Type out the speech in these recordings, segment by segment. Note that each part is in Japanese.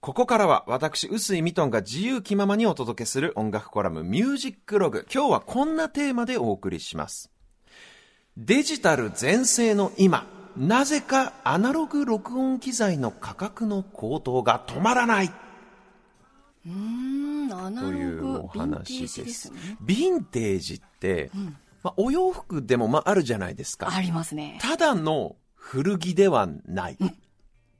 ここからは私、臼井ミトンが自由気ままにお届けする音楽コラムミュージックログ。今日はこんなテーマでお送りします。デジタル全盛の今、なぜかアナログ録音機材の価格の高騰が止まらない。うんというお話です。ですね、ヴィンテージって、うん、まあ、お洋服でもまああるじゃないですか。ありますね。ただの古着ではない。うん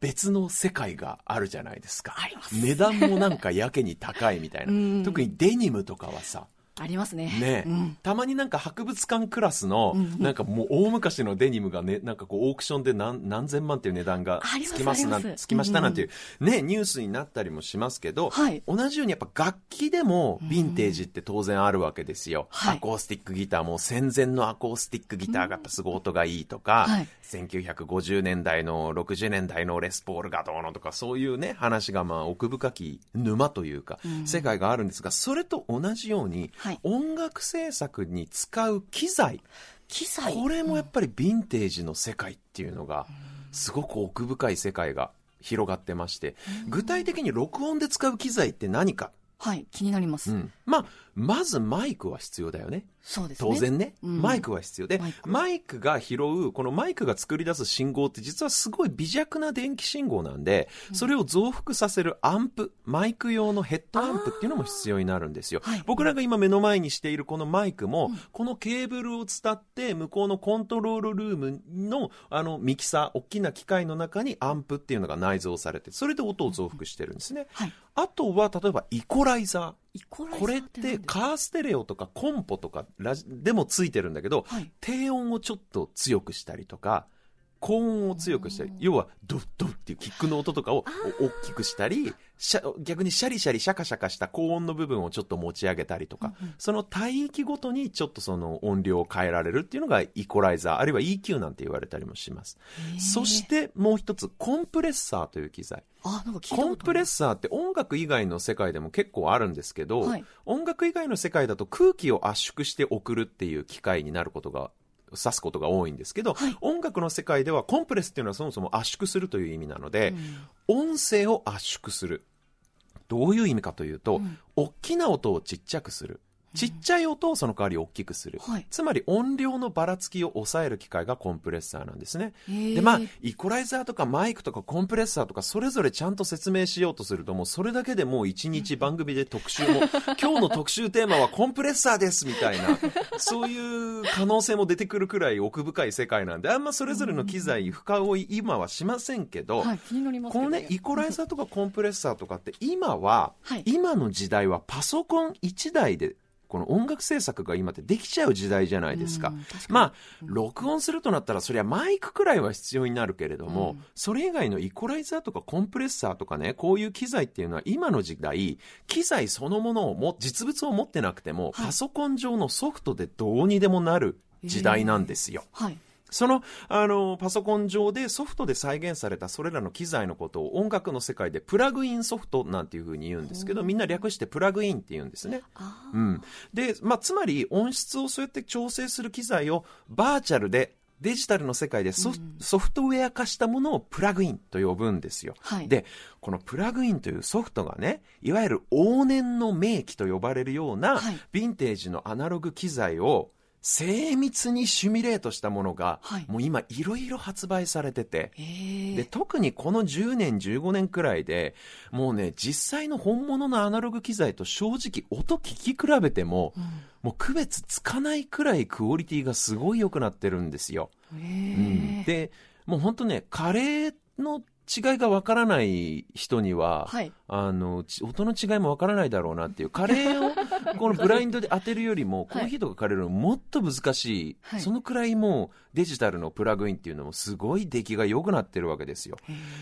別の世界があるじゃないですか。値段もなんかやけに高いみたいな。特にデニムとかはさ、ありますね。ね、うん、たまになんか博物館クラスの、なんかもう大昔のデニムがね、なんかこうオークションで何何千万っていう値段がつきますな、つきましたなんていう、ね、ニュースになったりもしますけど、はい、同じようにやっぱ楽器でもヴィンテージって当然あるわけですよ。アコースティックギターも戦前のアコースティックギターがやっぱすごい音がいいとか、はい、1950年代の60年代のレスポールがどうのとかそういうね、話がまあ奥深き沼というか、世界があるんですが、それと同じように、はい、音楽制作に使う機材。機材。これもやっぱりヴィンテージの世界っていうのが、すごく奥深い世界が広がってまして、具体的に録音で使う機材って何か？はい、気になります。うん、まあ、まずマイクは必要だよね。そうですね。当然ね、うん、マイクは必要。でマイ、ク。が拾う、このマイクが作り出す信号って実はすごい微弱な電気信号なんで、うん、それを増幅させるアンプ、マイク用のヘッドアンプっていうのも必要になるんですよ。僕らが今目の前にしているこのマイクも、このケーブルを伝って向こうのコントロールルームのあのミキサー、大きな機械の中にアンプっていうのが内蔵されて、それで音を増幅してるんですね。はい、あとは、例えばイコライザー。これってカーステレオとかコンポとかラジでもついてるんだけど、はい、低音をちょっと強くしたりとか、高音を強くしたり、要はドッドッっていうキックの音とかを大きくしたり、逆にシャリシャリシャカシャカした高音の部分をちょっと持ち上げたりとか、うんうん、その帯域ごとにちょっとその音量を変えられるっていうのがイコライザー、あるいは EQ なんて言われたりもします。そしてもう一つ、コンプレッサーという機材。あなんかコンプレッサーって音楽以外の世界でも結構あるんですけど、はい、音楽以外の世界だと空気を圧縮して送るっていう機械になることが指すことが多いんですけど、はい、音楽の世界ではコンプレスっていうのはそもそも圧縮するという意味なので、うん、音声を圧縮する。どういう意味かというと、うん、大きな音をちっちゃくする。ちっちゃい音をその代わり大きくする、はい、つまり音量のばらつきを抑える機械がコンプレッサーなんですね。で、まあ、イコライザーとかマイクとかコンプレッサーとかそれぞれちゃんと説明しようとするともうそれだけでもう一日番組で特集も、今日の特集テーマはコンプレッサーですみたいな、そういう可能性も出てくるくらい奥深い世界なんで、あんまそれぞれの機材深追い今はしませんけど、このね、イコライザーとかコンプレッサーとかって今は、はい、今の時代はパソコン1台でこの音楽制作が今ってできちゃう時代じゃないですか。かまあ、録音するとなったら、そりゃマイクくらいは必要になるけれども、うん、それ以外のイコライザーとかコンプレッサーとかね、こういう機材っていうのは今の時代、機材そのものをも、実物を持ってなくても、はい、パソコン上のソフトでどうにでもなる時代なんですよ。はいその、あの、パソコン上でソフトで再現されたそれらの機材のことを音楽の世界でプラグインソフトなんていうふうに言うんですけど、みんな略してプラグインって言うんですね。うん。で、まあ、つまり音質をそうやって調整する機材をバーチャルでデジタルの世界でソ,、ソフトウェア化したものをプラグインと呼ぶんですよ。はい、で、このプラグインというソフトがね、いわゆる往年の名機と呼ばれるような、はい、ヴィンテージのアナログ機材を精密にシミュレートしたものが、はい、もう今いろいろ発売されてて、で、特にこの10年、15年くらいで、もうね、実際の本物のアナログ機材と正直音聞き比べても、うん、もう区別つかないくらいクオリティがすごい良くなってるんですよ。うん、で、もう本当ね、カレーの違いがわからない人には、はい。あの、ち音の違いもわからないだろうなっていう、カレーを このブラインドで当てるよりも、コはい。ーヒーとかカレーよりももっと難しい、はい。そのくらいもうデジタルのプラグインっていうのもすごい出来が良くなってるわけですよ。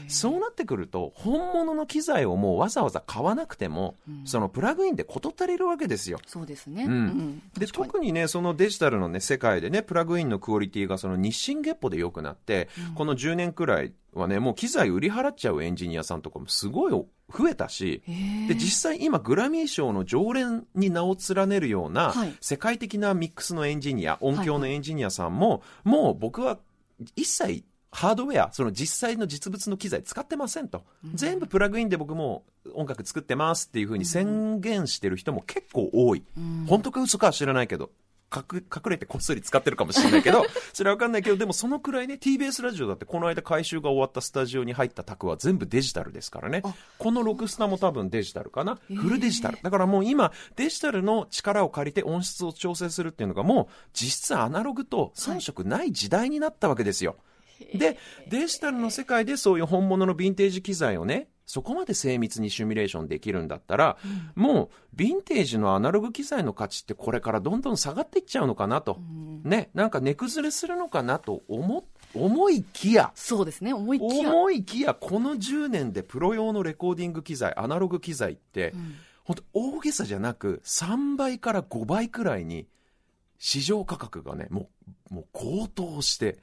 そうなってくると、本物の機材をもうわざわざ買わなくても、そのプラグインで事足りるわけですよ。そうですね。うん。で特にね、そのデジタルの、ね、世界でね、プラグインのクオリティがその日進月歩で良くなって、この10年くらいはね、もう機材売り払っちゃうエンジニアさんとかもすごい増えたし、で実際今、グラミー賞の常連に名を連ねるようなはい世界的なミックスのエンジニア、音響のエンジニアさんも、もう僕は一切ハードウェア、その実際の実物の機材使ってませんと。全部プラグインで僕も音楽作ってますっていうふうに宣言してる人も結構多い。本当か嘘かは知らないけど。隠隠れてこっそり使ってるかもしれないけど、それはわかんないけど、でもそのくらいね、TBS ラジオだってこの間改修が終わったスタジオに入った卓は全部デジタルですからね。このロクスタも多分デジタルかな。フルデジタル。だからもう今、デジタルの力を借りて音質を調整するっていうのがもう実質アナログと遜色ない時代になったわけですよ。で、デジタルの世界でそういう本物のヴィンテージ機材をね、そこまで精密にシミュレーションできるんだったら、もう、ヴィンテージのアナログ機材の価値ってこれからどんどん下がっていっちゃうのかなと。ね、なんか値崩れするのかなと思、思いきや、そうですね。思いっきや。思いきや、この10年でプロ用のレコーディング機材、アナログ機材って、本当大げさじゃなく、3倍から5倍くらいに、市場価格がね、もう、もう高騰して、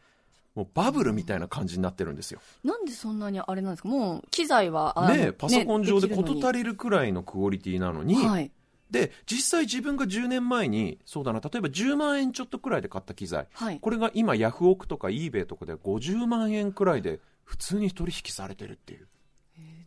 もうバブルみたいな感じになってるんですよ。なんでそんなにあれなんですか？もう、機材は、ねパソコン上で事足りるくらいのクオリティなのに、はい。で、実際自分が10年前に、そうだな、例えば10万円ちょっとくらいで買った機材、はい。これが今ヤフオクとか eBay とかで50万円くらいで普通に取引されてるっていう。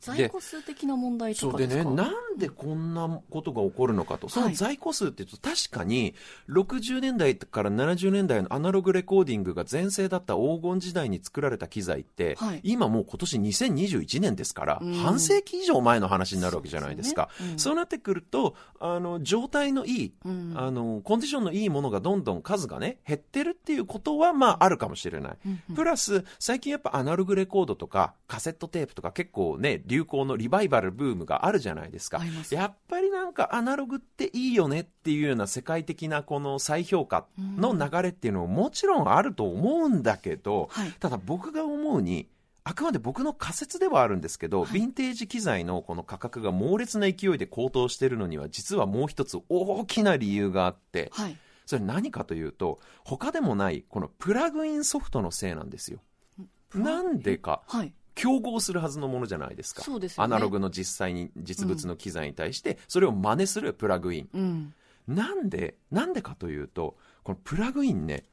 在庫数的な問題そうでとか？ですかね、なんでこんなことが起こるのかと、その在庫数って言うと、確かに60年代から70年代のアナログレコーディングが全盛だった黄金時代に作られた機材って、はい。今もう今年2021年ですから、うん。半世紀以上前の話になるわけじゃないですか。そうね。うん。そうなってくると、あの状態のいい、うん。あのコンディションのいいものがどんどん数がね減ってるっていうことはまああるかもしれない。うんうん。プラス最近やっぱアナログレコードとかカセットテープとか結構ね流行のリバイバルブームがあるじゃないですかすやっぱりなんかアナログっていいよねっていうような世界的なこの再評価の流れっていうのももちろんあると思うんだけど、はいただ僕が思うにあくまで僕の仮説ではあるんですけど、ヴィンテージ機材のこの価格が猛烈な勢いで高騰しているのには実はもう一つ大きな理由があって、はい。それ何かというと他でもないこのプラグインソフトのせいなんですよ。なんでかはい。競合するはずのものじゃないですか。そうですよねアナログの実際に実物の機材に対してそれを真似するプラグイン。うん。なんで、なんでかというと、このプラグインね、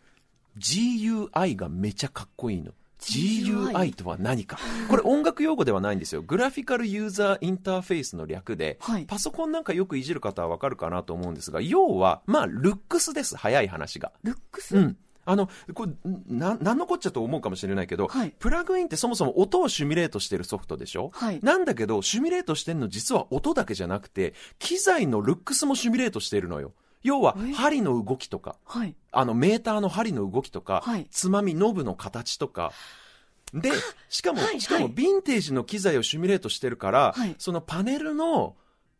GUI がめちゃかっこいいの。GUI GUI とは何か。これ音楽用語ではないんですよ。グラフィカルユーザーインターフェースの略で、はいパソコンなんかよくいじる方はわかるかなと思うんですが、要は、まあ、ルックスです。早い話が。ルックス、うん。あの、これ、な、なんのこっちゃと思うかもしれないけど、はい。プラグインってそもそも音をシミュレートしてるソフトでしょ？はい。なんだけど、シミュレートしてんの実は音だけじゃなくて、機材のルックスもシミュレートしてるのよ。要はえ、針の動きとか、はい。あの、メーターの針の動きとか、はい。つまみ、ノブの形とか、で、しかも、はいしかも、はいヴィンテージの機材をシミュレートしてるから、はい。そのパネルの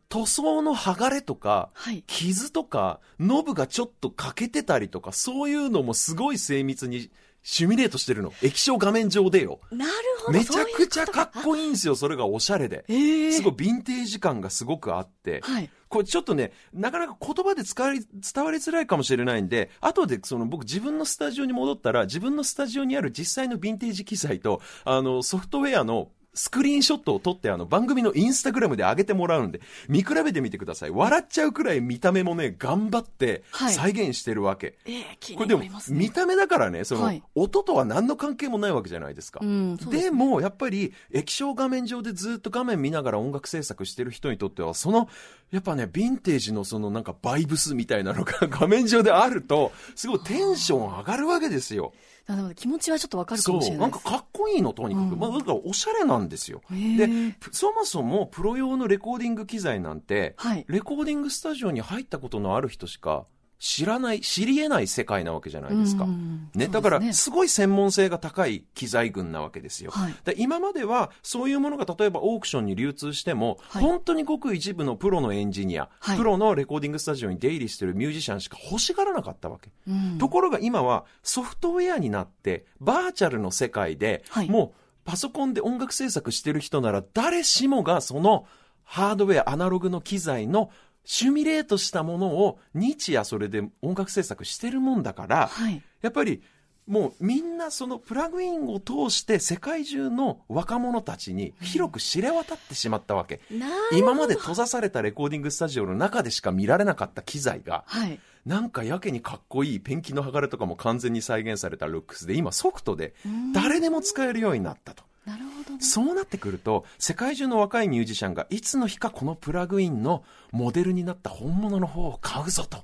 塗装の剥がれとか、はい。傷とか、ノブがちょっと欠けてたりとか、そういうのもすごい精密にシミュレートしてるの。液晶画面上でよ。なるほど。めちゃくちゃかっいこいいんですよ、それがおしゃれで。い。ええすごいヴィンテージ感がすごくあって。はい。これちょっとね、なかなか言葉で伝わりづらいかもしれないんで、後でその僕自分のスタジオに戻ったら、自分のスタジオにある実際のヴィンテージ機材と、あの、ソフトウェアのスクリーンショットを撮ってあの番組のインスタグラムで上げてもらうんで、見比べてみてください。笑っちゃうくらい見た目もね、頑張ってはい再現してるわけ。ええ気にこれでも。見た目だからね、その、はい音とは何の関係もないわけじゃないですか。うん、ですでも、やっぱり、液晶画面上でずっと画面見ながら音楽制作してる人にとっては、その、やっぱね、ヴィンテージのそのなんかバイブスみたいなのが 画面上であると、すごいテンション上がるわけですよ。なので気持ちはちょっとわかるかもしれ。なです。ないんかかっこいいの、とにかく。うんまあ、だからおしゃれなんですよ。で、ぷそもそもプロ用のレコーディング機材なんて、はい。レコーディングスタジオに入ったことのある人しか知らない、知り得ない世界なわけじゃないですか。うんね、だから、ですすごい専門性が高い機材群なわけですよ。はい。で今までは、そういうものが例えばオークションに流通しても、はい。本当にごく一部のプロのエンジニア、はい。プロのレコーディングスタジオに出入りしてるミュージシャンしか欲しがらなかったわけ。うん。ところが今はソフトウェアになって、バーチャルの世界で、はい。もうパソコンで音楽制作してる人なら誰しもがそのハードウェア、アナログの機材のシミュレートしたものを日夜それで音楽制作してるもんだから、はい。やっぱりもうみんなそのプラグインを通して世界中の若者たちに広く知れ渡ってしまったわけ。な今まで閉ざされたレコーディングスタジオの中でしか見られなかった機材が、はい。なんかやけにかっこいいペンキの剥がれとかも完全に再現されたルックスで今ソフトで誰でも使えるようになったと。なるほどね。そうなってくると世界中の若いミュージシャンがいつの日かこのプラグインのモデルになった本物の方を買うぞと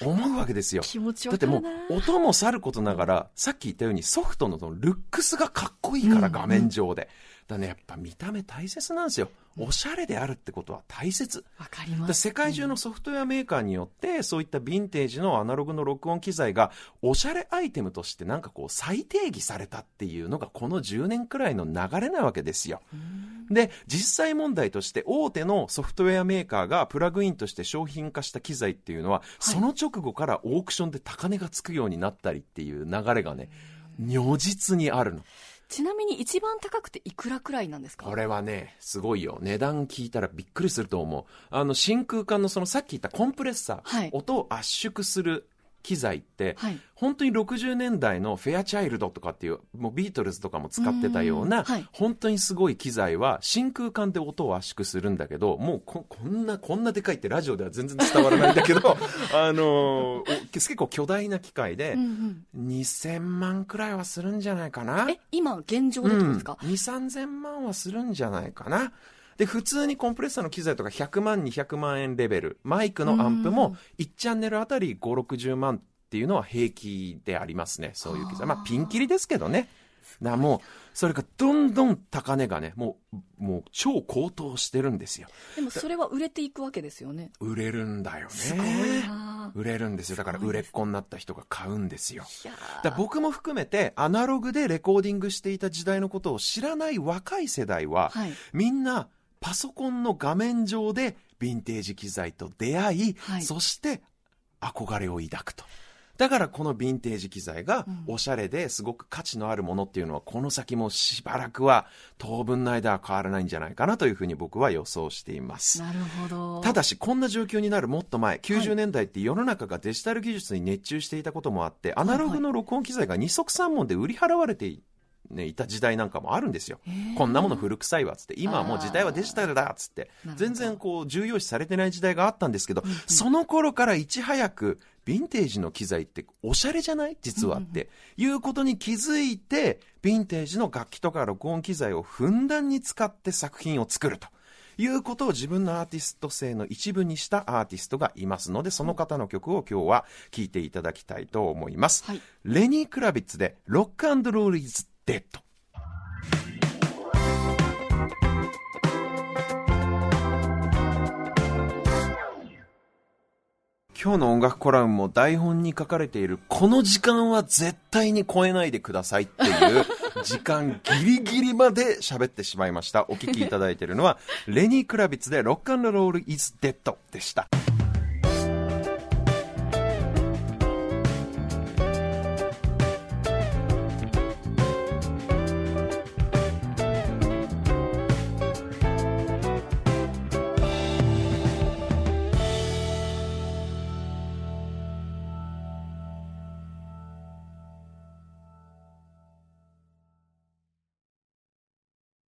思うわけですよ。気持ちだってもう音もさることながらさっき言ったようにソフトのそのルックスがかっこいいから画面上で。だねやっぱ見た目大切なんですよ。おしゃれであるってことは大切。わかりま。です世界中のソフトウェアメーカーによって、そういったヴィンテージのアナログの録音機材が、おしゃれアイテムとしてなんかこう再定義されたっていうのが、この10年くらいの流れなわけですよ。で、実際問題として、大手のソフトウェアメーカーがプラグインとして商品化した機材っていうのは、その直後からオークションで高値がつくようになったりっていう流れがね、如実にあるの。ちなみに一番高くていくらくらいなんですか？これはね、すごいよ。値段聞いたらびっくりすると思う。あの、真空管のそのさっき言ったコンプレッサー、はい音を圧縮する機材って、はい本当に60年代のフェアチャイルドとかっていう、もうビートルズとかも使ってたような、うんはい本当にすごい機材は真空管で音を圧縮するんだけど、もうここんな、こんなでかいってラジオでは全然伝わらないんだけど、あの結構巨大な機械でうんう、ん。2000万くらいはするんじゃないかな。え、今現状でですか、うん、2、3000万はするんじゃないかな。で、普通にコンプレッサーの機材とか100万、200万円レベル、マイクのアンプも1チャンネルあたり5、60万っていうのは平気でありますね。そういう機材。まあ、ピンキリですけどね。だからもう、それがどんどん高値がね、もう、もう超高騰してるんですよ。でもそれは売れていくわけですよね。売れるんだよね。すごいな売れるんですよ。だから売れっ子になった人が買うんですよ。だ僕も含めてアナログでレコーディングしていた時代のことを知らない若い世代は、はいみんなパソコンの画面上でヴィンテージ機材と出会い、はいそして憧れを抱くと。だからこのヴィンテージ機材がうんおしゃれですごく価値のあるものっていうのはこの先もしばらくは当分の間は変わらないんじゃないかなというふうに僕は予想しています。なるほど。ただし、こんな状況になるもっと前、90年代って世の中がデジタル技術に熱中していたこともあって、アナログの録音機材が二足三門で売り払われてい,、ね、いた時代なんかもあるんですよ。こんなもの古臭いわっつって、今はもう時代はデジタルだっつって全然こう重要視されてない時代があったんですけど、その頃からいち早く、ヴィンテージの機材っておしゃれじゃない？実はって、いうことに気づいて、ヴィンテージの楽器とか録音機材をふんだんに使って作品を作ると。いうことを自分のアーティスト性の一部にしたアーティストがいますので、その方の曲を今日は聴いていただきたいと思います。はいレニー・クラビッツで、ロックロール・イズ・デッド。今日の音楽コラムも台本に書かれているこの時間は絶対に超えないでくださいっていう時間ギリギリまで喋ってしまいました。お聞きいただいているのはレニー・クラビッツでロックロール・イズ・デッドでした。